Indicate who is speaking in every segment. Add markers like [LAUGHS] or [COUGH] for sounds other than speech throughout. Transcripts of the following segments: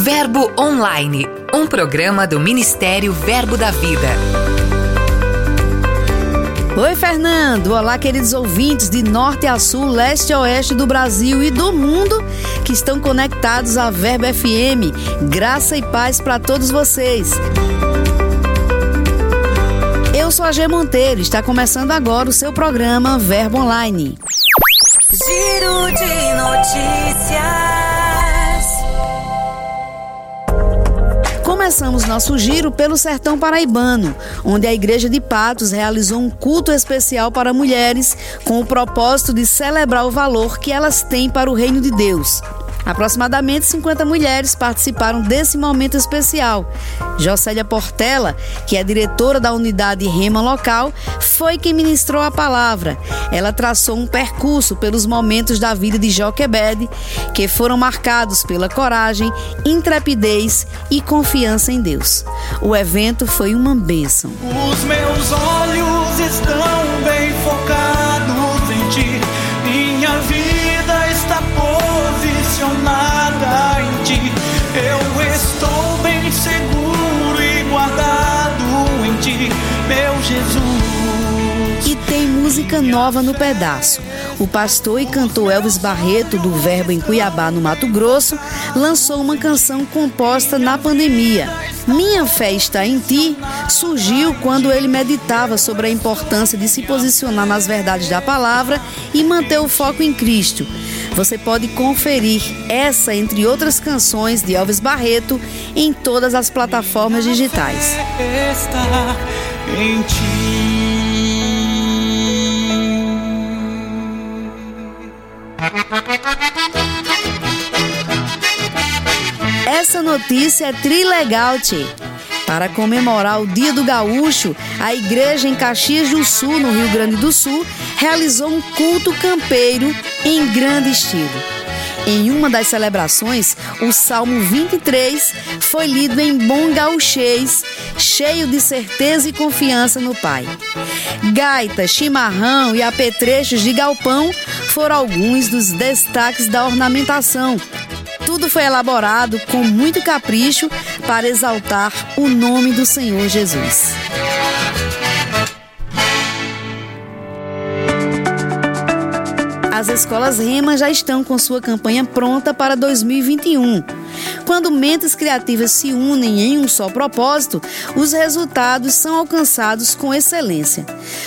Speaker 1: Verbo Online, um programa do Ministério Verbo da Vida.
Speaker 2: Oi, Fernando. Olá, queridos ouvintes de norte a sul, leste a oeste do Brasil e do mundo que estão conectados à Verbo FM. Graça e paz para todos vocês. Eu sou a G Monteiro. Está começando agora o seu programa Verbo Online.
Speaker 1: Giro de notícias.
Speaker 2: Começamos nosso giro pelo sertão paraibano, onde a Igreja de Patos realizou um culto especial para mulheres com o propósito de celebrar o valor que elas têm para o reino de Deus. Aproximadamente 50 mulheres participaram desse momento especial. Jocélia Portela, que é diretora da unidade Rema local, foi quem ministrou a palavra. Ela traçou um percurso pelos momentos da vida de Joquebede, que foram marcados pela coragem, intrepidez e confiança em Deus. O evento foi uma bênção.
Speaker 3: Os meus olhos estão bem focados
Speaker 2: música nova no pedaço. O pastor e cantor Elvis Barreto, do Verbo em Cuiabá, no Mato Grosso, lançou uma canção composta na pandemia. Minha Fé Está em Ti surgiu quando ele meditava sobre a importância de se posicionar nas verdades da palavra e manter o foco em Cristo. Você pode conferir essa, entre outras canções de Elvis Barreto, em todas as plataformas digitais.
Speaker 3: Está em
Speaker 2: Essa notícia é trilegal, tchê. Para comemorar o Dia do Gaúcho, a igreja em Caxias do Sul, no Rio Grande do Sul, realizou um culto campeiro em grande estilo. Em uma das celebrações, o Salmo 23 foi lido em bom gauchês, cheio de certeza e confiança no Pai. Gaita, chimarrão e apetrechos de galpão foram alguns dos destaques da ornamentação. Tudo foi elaborado com muito capricho para exaltar o nome do Senhor Jesus. As escolas Rema já estão com sua campanha pronta para 2021. Quando mentes criativas se unem em um só propósito, os resultados são alcançados com excelência.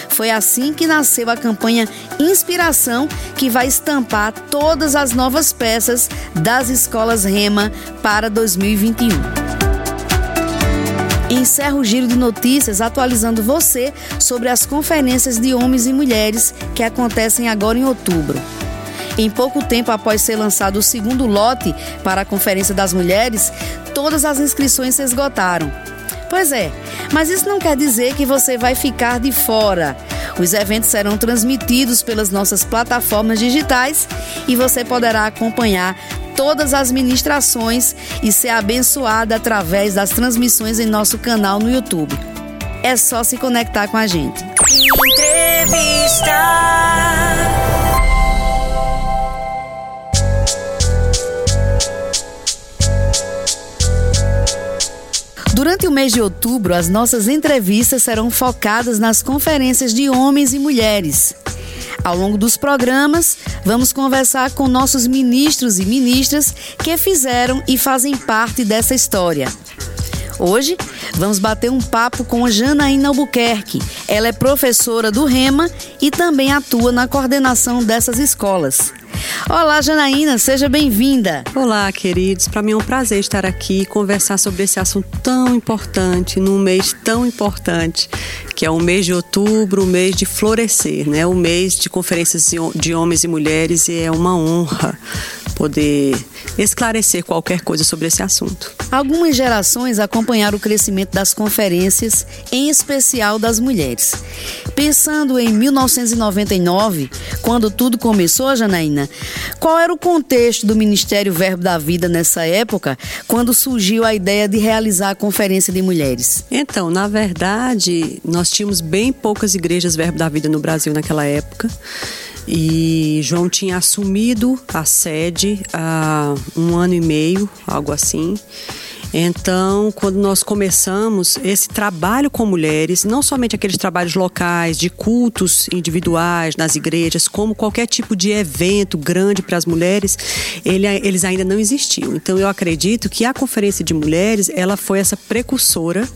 Speaker 2: Foi assim que nasceu a campanha Inspiração, que vai estampar todas as novas peças das escolas Rema para 2021. Encerro o giro de notícias atualizando você sobre as conferências de homens e mulheres que acontecem agora em outubro. Em pouco tempo após ser lançado o segundo lote para a Conferência das Mulheres, todas as inscrições se esgotaram. Pois é, mas isso não quer dizer que você vai ficar de fora. Os eventos serão transmitidos pelas nossas plataformas digitais e você poderá acompanhar todas as ministrações e ser abençoada através das transmissões em nosso canal no YouTube. É só se conectar com a gente.
Speaker 1: Entrevista.
Speaker 2: Durante o mês de outubro, as nossas entrevistas serão focadas nas conferências de homens e mulheres. Ao longo dos programas, vamos conversar com nossos ministros e ministras que fizeram e fazem parte dessa história. Hoje, vamos bater um papo com Janaína Albuquerque. Ela é professora do REMA e também atua na coordenação dessas escolas. Olá, Janaína, seja bem-vinda.
Speaker 4: Olá, queridos. Para mim é um prazer estar aqui e conversar sobre esse assunto tão importante, num mês tão importante, que é o mês de outubro, o mês de florescer, né? O mês de conferências de homens e mulheres e é uma honra poder esclarecer qualquer coisa sobre esse assunto.
Speaker 2: Algumas gerações acompanharam o crescimento das conferências, em especial das mulheres. Pensando em 1999, quando tudo começou, Janaína, qual era o contexto do Ministério Verbo da Vida nessa época, quando surgiu a ideia de realizar a Conferência de Mulheres?
Speaker 4: Então, na verdade, nós tínhamos bem poucas igrejas Verbo da Vida no Brasil naquela época. E João tinha assumido a sede há um ano e meio, algo assim. Então, quando nós começamos esse trabalho com mulheres, não somente aqueles trabalhos locais, de cultos individuais nas igrejas, como qualquer tipo de evento grande para as mulheres, ele, eles ainda não existiam. Então, eu acredito que a Conferência de Mulheres, ela foi essa precursora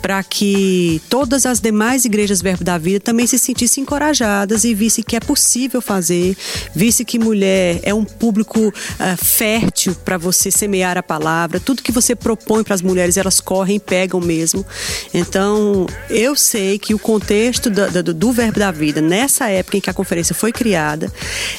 Speaker 4: para que todas as demais igrejas Verbo da Vida também se sentissem encorajadas e vissem que é possível fazer, vissem que mulher é um público uh, fértil para você semear a palavra, tudo que você propõe para as mulheres, elas correm e pegam mesmo. Então, eu sei que o contexto do, do, do, Verbo da Vida, nessa época em que a conferência foi criada,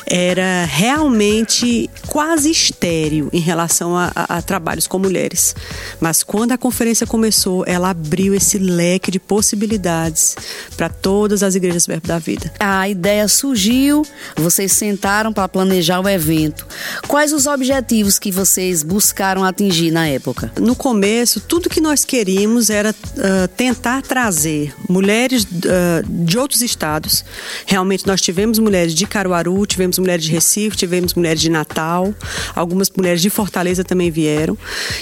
Speaker 4: era realmente quase estéreo em relação a, a, a trabalhos com mulheres. Mas quando a conferência começou, ela abriu esse leque de possibilidades para todas as igrejas Verbo da Vida.
Speaker 2: A ideia surgiu, vocês sentaram para planejar o evento. Quais os objetivos que vocês buscaram atingir na época?
Speaker 4: No começo, tudo que nós queríamos era uh, tentar trazer mulheres uh, de outros estados. Realmente, nós tivemos mulheres de Caruaru, tivemos mulheres de Recife, tivemos mulheres de Natal, algumas mulheres de Fortaleza também vieram.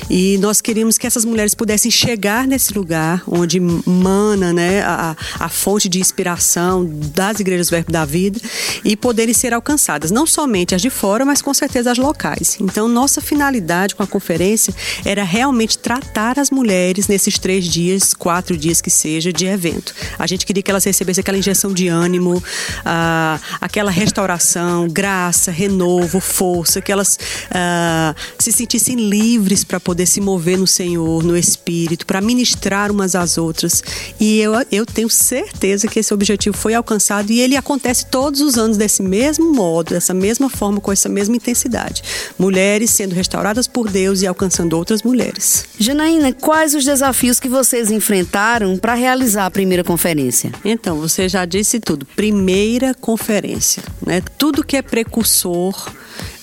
Speaker 4: E nós queríamos que essas mulheres pudessem chegar nesse lugar onde mana né, a, a fonte de inspiração das igrejas Verbo da Vida e poderem ser alcançadas, não somente as de fora, mas com certeza as locais. Então, nossa finalidade com a conferência era realmente tratar as mulheres nesses três dias, quatro dias que seja, de evento. A gente queria que elas recebessem aquela injeção de ânimo, ah, aquela restauração, graça, renovo, força, que elas ah, se sentissem livres para poder se mover no Senhor, no Espírito, para ministrar umas às outras. E eu, eu tenho certeza que esse objetivo foi alcançado e ele acontece todos os anos desse mesmo modo, dessa mesma forma, com essa mesma intensidade. Mulheres sendo restauradas por Deus e alcançando outras mulheres mulheres.
Speaker 2: Janaína, quais os desafios que vocês enfrentaram para realizar a primeira conferência?
Speaker 4: Então, você já disse tudo. Primeira conferência, né? Tudo que é precursor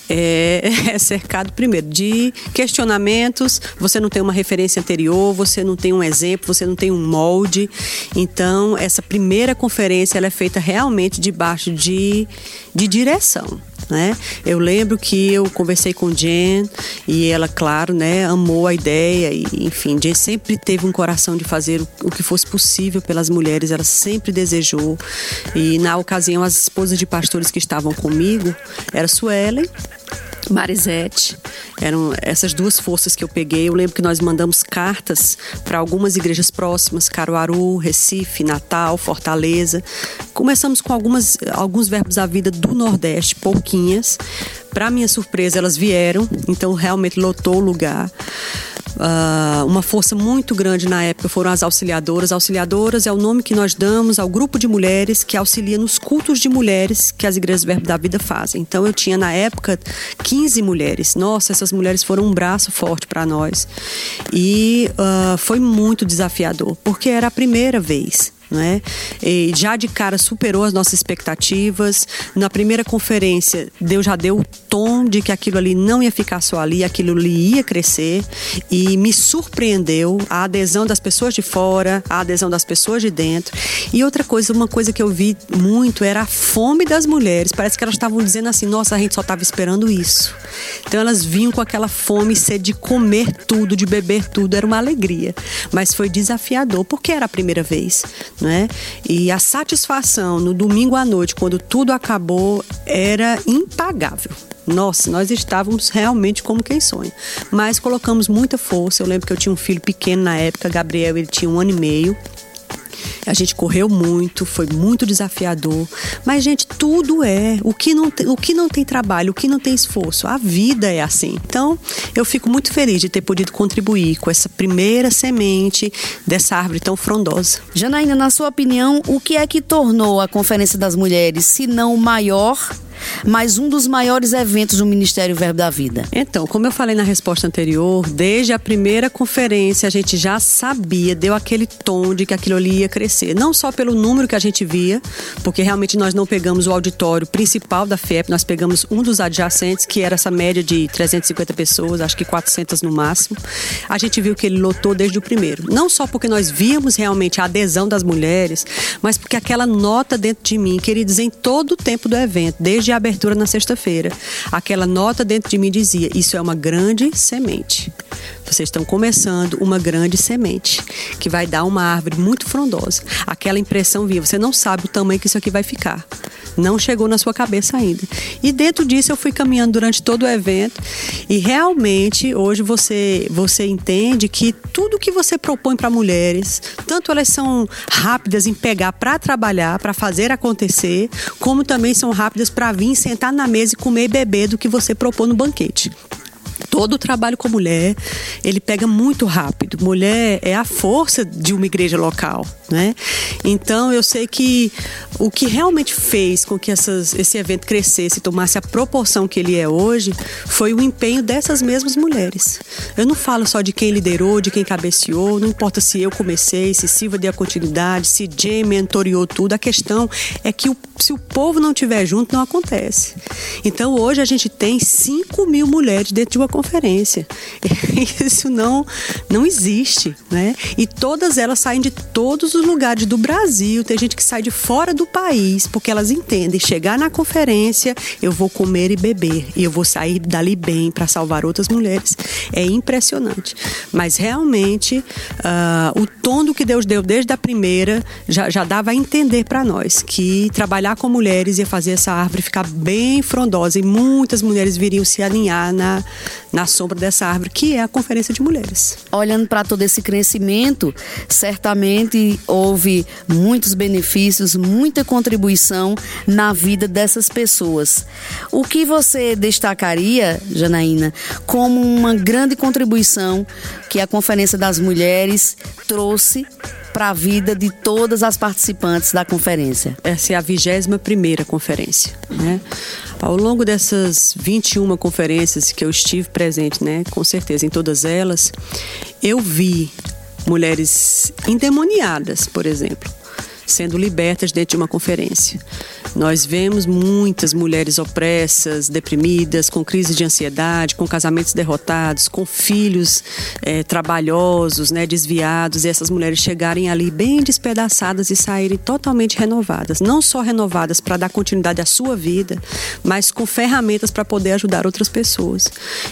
Speaker 4: é, [LAUGHS] é, cercado primeiro de questionamentos. Você não tem uma referência anterior, você não tem um exemplo, você não tem um molde. Então, essa primeira conferência ela é feita realmente debaixo de, de direção né? Eu lembro que eu conversei com Jen e ela, claro, né, amou a ideia e, enfim, Jen sempre teve um coração de fazer o, que fosse possível pelas mulheres, ela sempre desejou. E na ocasião as esposas de pastores que estavam comigo era Suelen Marisete. Eram essas duas forças que eu peguei. Eu lembro que nós mandamos cartas para algumas igrejas próximas, Caruaru, Recife, Natal, Fortaleza. Começamos com algumas, alguns verbos da vida do Nordeste, pouquinhas. Para minha surpresa, elas vieram, então realmente lotou o lugar. Uh, uma força muito grande na época foram as auxiliadoras. Auxiliadoras é o nome que nós damos ao grupo de mulheres que auxilia nos cultos de mulheres que as igrejas Verbo da Vida fazem. Então eu tinha na época 15 mulheres. Nossa, essas mulheres foram um braço forte para nós. E uh, foi muito desafiador, porque era a primeira vez né? E já de cara superou as nossas expectativas. Na primeira conferência, Deus já deu o tom de que aquilo ali não ia ficar só ali, aquilo ali ia crescer e me surpreendeu a adesão das pessoas de fora, a adesão das pessoas de dentro. E outra coisa, uma coisa que eu vi muito era a fome das mulheres. Parece que elas estavam dizendo assim: "Nossa, a gente só estava esperando isso". Então elas vinham com aquela fome sede de comer tudo, de beber tudo, era uma alegria, mas foi desafiador porque era a primeira vez né? E a satisfação no domingo à noite, quando tudo acabou, era impagável. Nossa, nós estávamos realmente como quem sonha. Mas colocamos muita força. Eu lembro que eu tinha um filho pequeno na época, Gabriel, ele tinha um ano e meio. A gente correu muito, foi muito desafiador. Mas, gente, tudo é. O que não, o que não tem trabalho, o que não tem esforço, a vida é assim. Então, eu fico muito feliz de ter podido contribuir com essa primeira semente dessa árvore tão frondosa.
Speaker 2: Janaína, na sua opinião, o que é que tornou a Conferência das Mulheres, se não o maior mas um dos maiores eventos do Ministério Verbo da Vida?
Speaker 4: Então, como eu falei na resposta anterior, desde a primeira conferência a gente já sabia, deu aquele tom de que aquilo ali ia crescer. Não só pelo número que a gente via, porque realmente nós não pegamos o auditório principal da FIEP, nós pegamos um dos adjacentes, que era essa média de 350 pessoas, acho que 400 no máximo. A gente viu que ele lotou desde o primeiro. Não só porque nós víamos realmente a adesão das mulheres, mas porque aquela nota dentro de mim, queridos, em todo o tempo do evento, desde a abertura na sexta-feira, aquela nota dentro de mim dizia: Isso é uma grande semente. Vocês estão começando uma grande semente que vai dar uma árvore muito frondosa. Aquela impressão vinha, você não sabe o tamanho que isso aqui vai ficar. Não chegou na sua cabeça ainda. E dentro disso eu fui caminhando durante todo o evento e realmente hoje você você entende que tudo que você propõe para mulheres, tanto elas são rápidas em pegar para trabalhar, para fazer acontecer, como também são rápidas para vir sentar na mesa e comer e beber do que você propõe no banquete todo o trabalho com mulher, ele pega muito rápido. Mulher é a força de uma igreja local, né? Então eu sei que o que realmente fez com que essas, esse evento crescesse, tomasse a proporção que ele é hoje, foi o empenho dessas mesmas mulheres. Eu não falo só de quem liderou, de quem cabeceou, não importa se eu comecei, se Silva deu a continuidade, se Jay mentoriou tudo, a questão é que o, se o povo não estiver junto, não acontece. Então hoje a gente tem 5 mil mulheres dentro de uma conferência. [LAUGHS] Isso não, não existe, né? E todas elas saem de todos os lugares do Brasil. Tem gente que sai de fora do país, porque elas entendem. Chegar na conferência, eu vou comer e beber. E eu vou sair dali bem para salvar outras mulheres. É impressionante. Mas realmente, uh, o tom do que Deus deu desde a primeira já, já dava a entender para nós que trabalhar com mulheres ia fazer essa árvore ficar bem frondosa. E muitas mulheres viriam se alinhar na, na sombra dessa árvore, que é a Conferência de Mulheres.
Speaker 2: Olhando para todo esse crescimento, certamente houve muitos benefícios, muita contribuição na vida dessas pessoas. O que você destacaria, Janaína, como uma grande contribuição que a Conferência das Mulheres trouxe para a vida de todas as participantes da conferência?
Speaker 4: Essa é a 21 primeira conferência, né? Ao longo dessas 21 conferências que eu estive presente, né, com certeza em todas elas, eu vi mulheres endemoniadas, por exemplo, sendo libertas dentro de uma conferência. Nós vemos muitas mulheres opressas, deprimidas, com crise de ansiedade, com casamentos derrotados, com filhos é, trabalhosos, né, desviados, e essas mulheres chegarem ali bem despedaçadas e saírem totalmente renovadas. Não só renovadas para dar continuidade à sua vida, mas com ferramentas para poder ajudar outras pessoas.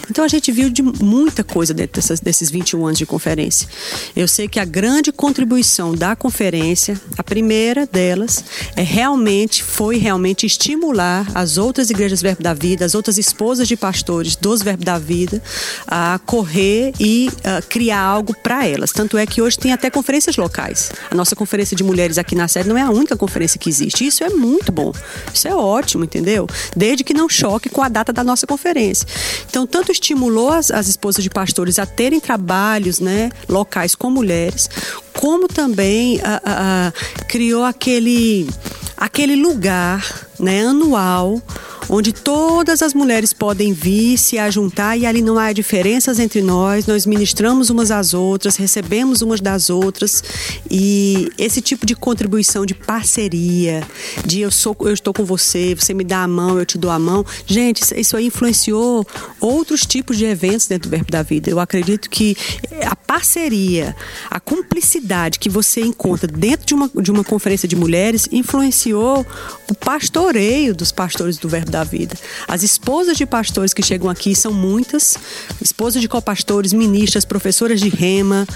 Speaker 4: Então a gente viu de muita coisa dentro dessas, desses 21 anos de conferência. Eu sei que a grande contribuição da conferência, a primeira delas, é realmente foi realmente estimular as outras igrejas Verbo da Vida, as outras esposas de pastores dos Verbo da Vida a correr e uh, criar algo para elas. Tanto é que hoje tem até conferências locais. A nossa conferência de mulheres aqui na sede não é a única conferência que existe. Isso é muito bom. Isso é ótimo, entendeu? Desde que não choque com a data da nossa conferência. Então, tanto estimulou as, as esposas de pastores a terem trabalhos né, locais com mulheres, como também uh, uh, criou aquele aquele lugar né, anual onde todas as mulheres podem vir, se ajuntar e ali não há diferenças entre nós, nós ministramos umas às outras, recebemos umas das outras e esse tipo de contribuição de parceria, de eu sou eu estou com você, você me dá a mão, eu te dou a mão. Gente, isso aí influenciou outros tipos de eventos dentro do Verbo da Vida. Eu acredito que a parceria, a cumplicidade que você encontra dentro de uma, de uma conferência de mulheres influenciou o pastoreio dos pastores do Verbo da da vida. As esposas de pastores que chegam aqui são muitas, esposas de copastores, ministras, professoras de rema,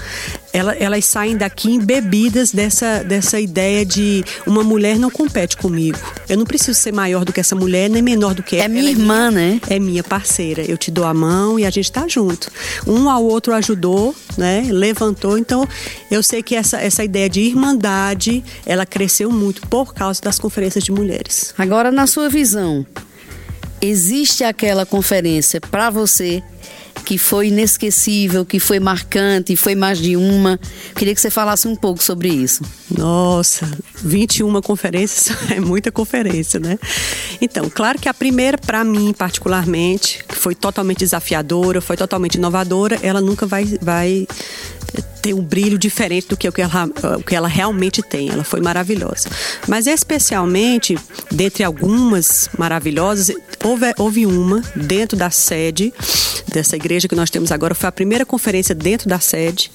Speaker 4: ela, elas saem daqui embebidas dessa, dessa ideia de uma mulher não compete comigo. Eu não preciso ser maior do que essa mulher, nem menor do que
Speaker 2: ela. É minha ela irmã,
Speaker 4: é
Speaker 2: minha,
Speaker 4: né? É minha parceira. Eu te dou a mão e a gente está junto. Um ao outro ajudou, né? Levantou. Então, eu sei que essa, essa ideia de irmandade, ela cresceu muito por causa das conferências de mulheres.
Speaker 2: Agora, na sua visão, existe aquela conferência para você que foi inesquecível, que foi marcante, foi mais de uma. Queria que você falasse um pouco sobre isso.
Speaker 4: Nossa, 21 conferências [LAUGHS] é muita conferência, né? Então, claro que a primeira, para mim particularmente, foi totalmente desafiadora, foi totalmente inovadora, ela nunca vai, vai ter um brilho diferente do que o que ela, o que ela realmente tem. Ela foi maravilhosa. Mas especialmente, dentre algumas maravilhosas, houve, houve uma dentro da sede dessa igreja que nós temos agora. Foi a primeira conferência dentro da sede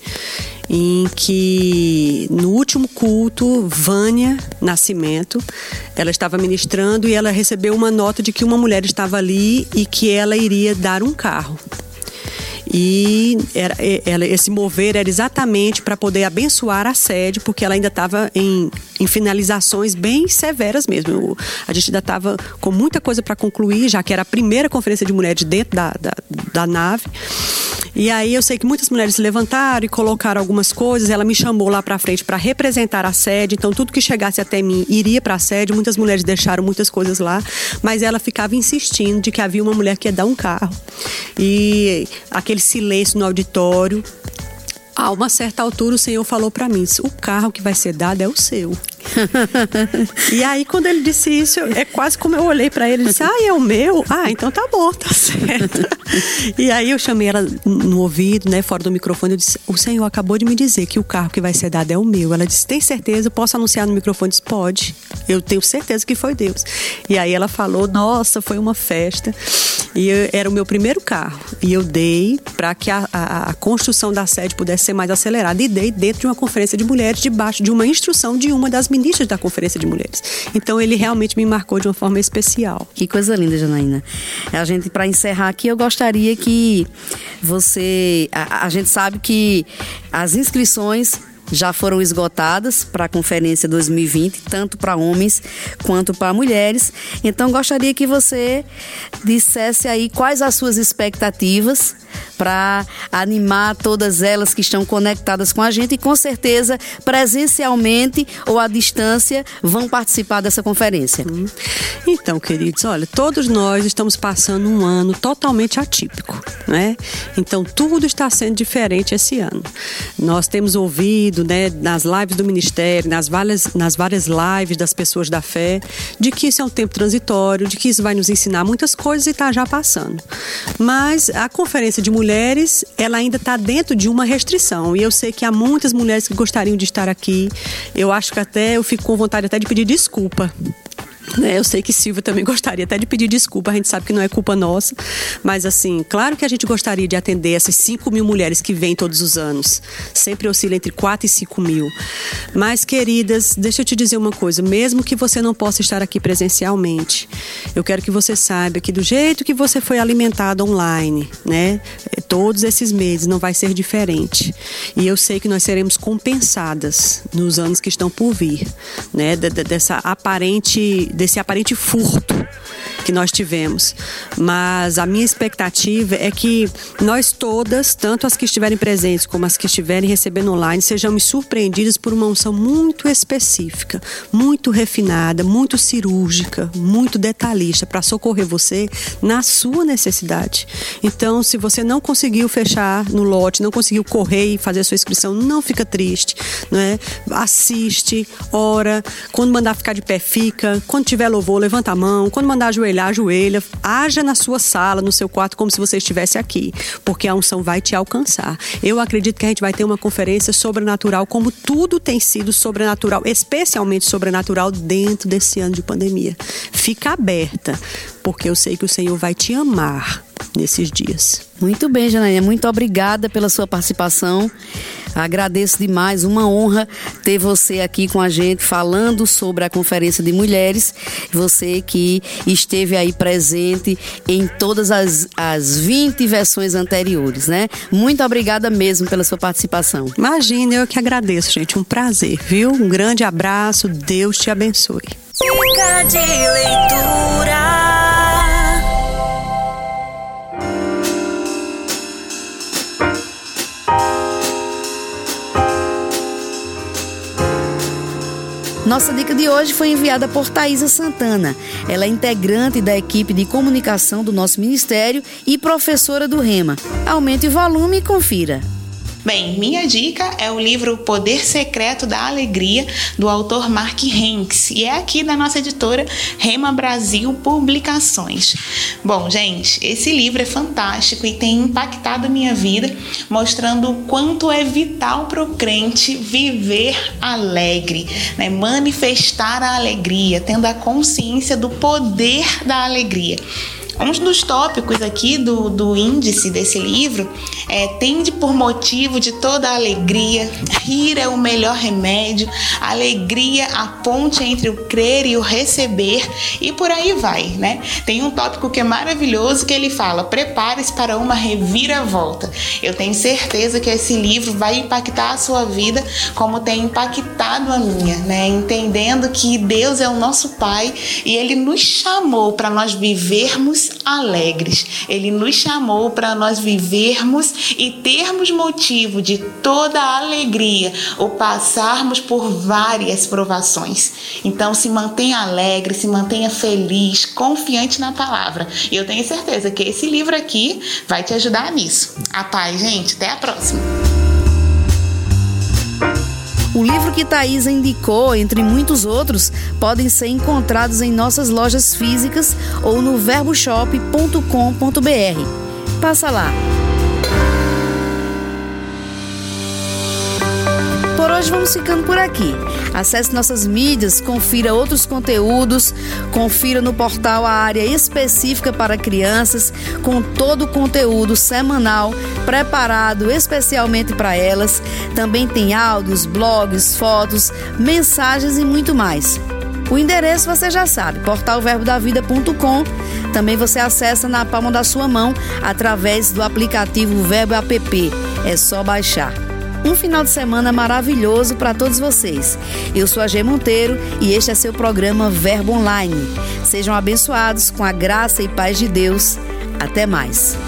Speaker 4: em que no último culto, Vânia Nascimento, ela estava ministrando e ela recebeu uma nota de que uma mulher estava ali e que ela iria dar um carro. E era, esse mover era exatamente para poder abençoar a sede, porque ela ainda estava em, em finalizações bem severas mesmo. A gente ainda estava com muita coisa para concluir, já que era a primeira conferência de mulheres dentro da, da, da nave. E aí eu sei que muitas mulheres se levantaram e colocaram algumas coisas. Ela me chamou lá para frente para representar a sede. Então tudo que chegasse até mim iria para a sede. Muitas mulheres deixaram muitas coisas lá, mas ela ficava insistindo de que havia uma mulher que ia dar um carro. E aquele silêncio no auditório. A uma certa altura o Senhor falou para mim: "O carro que vai ser dado é o seu". [LAUGHS] e aí, quando ele disse isso, é quase como eu olhei para ele e disse: Ah, é o meu? Ah, então tá bom, tá certo. [LAUGHS] e aí eu chamei ela no ouvido, né, fora do microfone, eu disse: O Senhor acabou de me dizer que o carro que vai ser dado é o meu. Ela disse: Tem certeza? Posso anunciar no microfone? Eu disse: Pode. Eu tenho certeza que foi Deus. E aí ela falou: Nossa, foi uma festa. E eu, era o meu primeiro carro. E eu dei para que a, a, a, construção da sede pudesse ser mais acelerada. E dei dentro de uma conferência de mulheres, debaixo de uma instrução de uma das ministras da Conferência de Mulheres. Então ele realmente me marcou de uma forma especial.
Speaker 2: Que coisa linda, Janaína. A gente, para encerrar aqui, eu gostaria que você. A, a gente sabe que as inscrições já foram esgotadas para a conferência 2020, tanto para homens quanto para mulheres. Então gostaria que você dissesse aí quais as suas expectativas para animar todas elas que estão conectadas com a gente e com certeza presencialmente ou à distância vão participar dessa conferência. Hum.
Speaker 4: Então, queridos, olha, todos nós estamos passando um ano totalmente atípico, né? Então tudo está sendo diferente esse ano. Nós temos ouvido, né, nas lives do ministério, nas várias, nas várias lives das pessoas da fé, de que isso é um tempo transitório, de que isso vai nos ensinar muitas coisas e está já passando. Mas a conferência de mulheres, ela ainda está dentro de uma restrição. E eu sei que há muitas mulheres que gostariam de estar aqui. Eu acho que até eu fico com vontade até de pedir desculpa? Eu sei que Silvia também [LAUGHS] gostaria até de pedir desculpa, a gente sabe que não é culpa nossa, mas assim, claro que a gente gostaria de atender essas 5 mil mulheres que vêm todos os anos. Sempre oscila entre 4 e 5 mil. Mas, queridas, deixa eu te dizer uma coisa: mesmo que você não possa estar aqui presencialmente, eu quero que você saiba que do jeito que você foi alimentado online, né? Todos esses meses não vai ser diferente. E eu sei que nós seremos compensadas nos anos que estão por vir, né? Dessa aparente desse aparente furto que nós tivemos. Mas a minha expectativa é que nós todas, tanto as que estiverem presentes como as que estiverem recebendo online, sejamos surpreendidas por uma unção muito específica, muito refinada, muito cirúrgica, muito detalhista para socorrer você na sua necessidade. Então, se você não conseguiu fechar no lote, não conseguiu correr e fazer a sua inscrição, não fica triste, não é? Assiste, ora, quando mandar ficar de pé, fica, quando tiver louvor, levanta a mão, quando mandar ajoelhar ajoelhar, ajoelha, haja na sua sala, no seu quarto, como se você estivesse aqui, porque a unção vai te alcançar. Eu acredito que a gente vai ter uma conferência sobrenatural, como tudo tem sido sobrenatural, especialmente sobrenatural dentro desse ano de pandemia. Fica aberta, porque eu sei que o Senhor vai te amar nesses dias.
Speaker 2: Muito bem, Janaína. Muito obrigada pela sua participação. Agradeço demais, uma honra ter você aqui com a gente falando sobre a Conferência de Mulheres. Você que esteve aí presente em todas as, as 20 versões anteriores, né? Muito obrigada mesmo pela sua participação.
Speaker 4: Imagina, eu que agradeço, gente. Um prazer, viu? Um grande abraço. Deus te abençoe. Fica de leitura.
Speaker 2: Nossa dica de hoje foi enviada por Thaisa Santana. Ela é integrante da equipe de comunicação do nosso ministério e professora do Rema. Aumente o volume e confira.
Speaker 5: Bem, minha dica é o livro Poder Secreto da Alegria, do autor Mark Hanks, e é aqui da nossa editora Rema Brasil Publicações. Bom, gente, esse livro é fantástico e tem impactado minha vida, mostrando o quanto é vital para o crente viver alegre, né? manifestar a alegria, tendo a consciência do poder da alegria. Um dos tópicos aqui do, do índice desse livro é tende por motivo de toda alegria, rir é o melhor remédio, alegria a ponte entre o crer e o receber e por aí vai, né? Tem um tópico que é maravilhoso que ele fala: prepare-se para uma reviravolta. Eu tenho certeza que esse livro vai impactar a sua vida como tem impactado a minha, né? Entendendo que Deus é o nosso Pai e ele nos chamou para nós vivermos alegres. Ele nos chamou para nós vivermos e termos motivo de toda a alegria ou passarmos por várias provações. Então, se mantenha alegre, se mantenha feliz, confiante na palavra. E eu tenho certeza que esse livro aqui vai te ajudar nisso. A paz, gente. Até a próxima.
Speaker 2: O livro que Thaisa indicou, entre muitos outros, podem ser encontrados em nossas lojas físicas ou no verboshop.com.br. Passa lá. Por hoje vamos ficando por aqui. Acesse nossas mídias, confira outros conteúdos, confira no portal a área específica para crianças, com todo o conteúdo semanal preparado especialmente para elas. Também tem áudios, blogs, fotos, mensagens e muito mais. O endereço você já sabe, portalverbodavida.com. Também você acessa na palma da sua mão através do aplicativo Verbo App. É só baixar. Um final de semana maravilhoso para todos vocês. Eu sou a G Monteiro e este é seu programa Verbo Online. Sejam abençoados com a graça e paz de Deus. Até mais.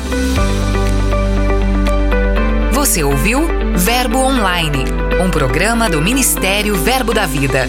Speaker 1: Você ouviu Verbo Online, um programa do Ministério Verbo da Vida.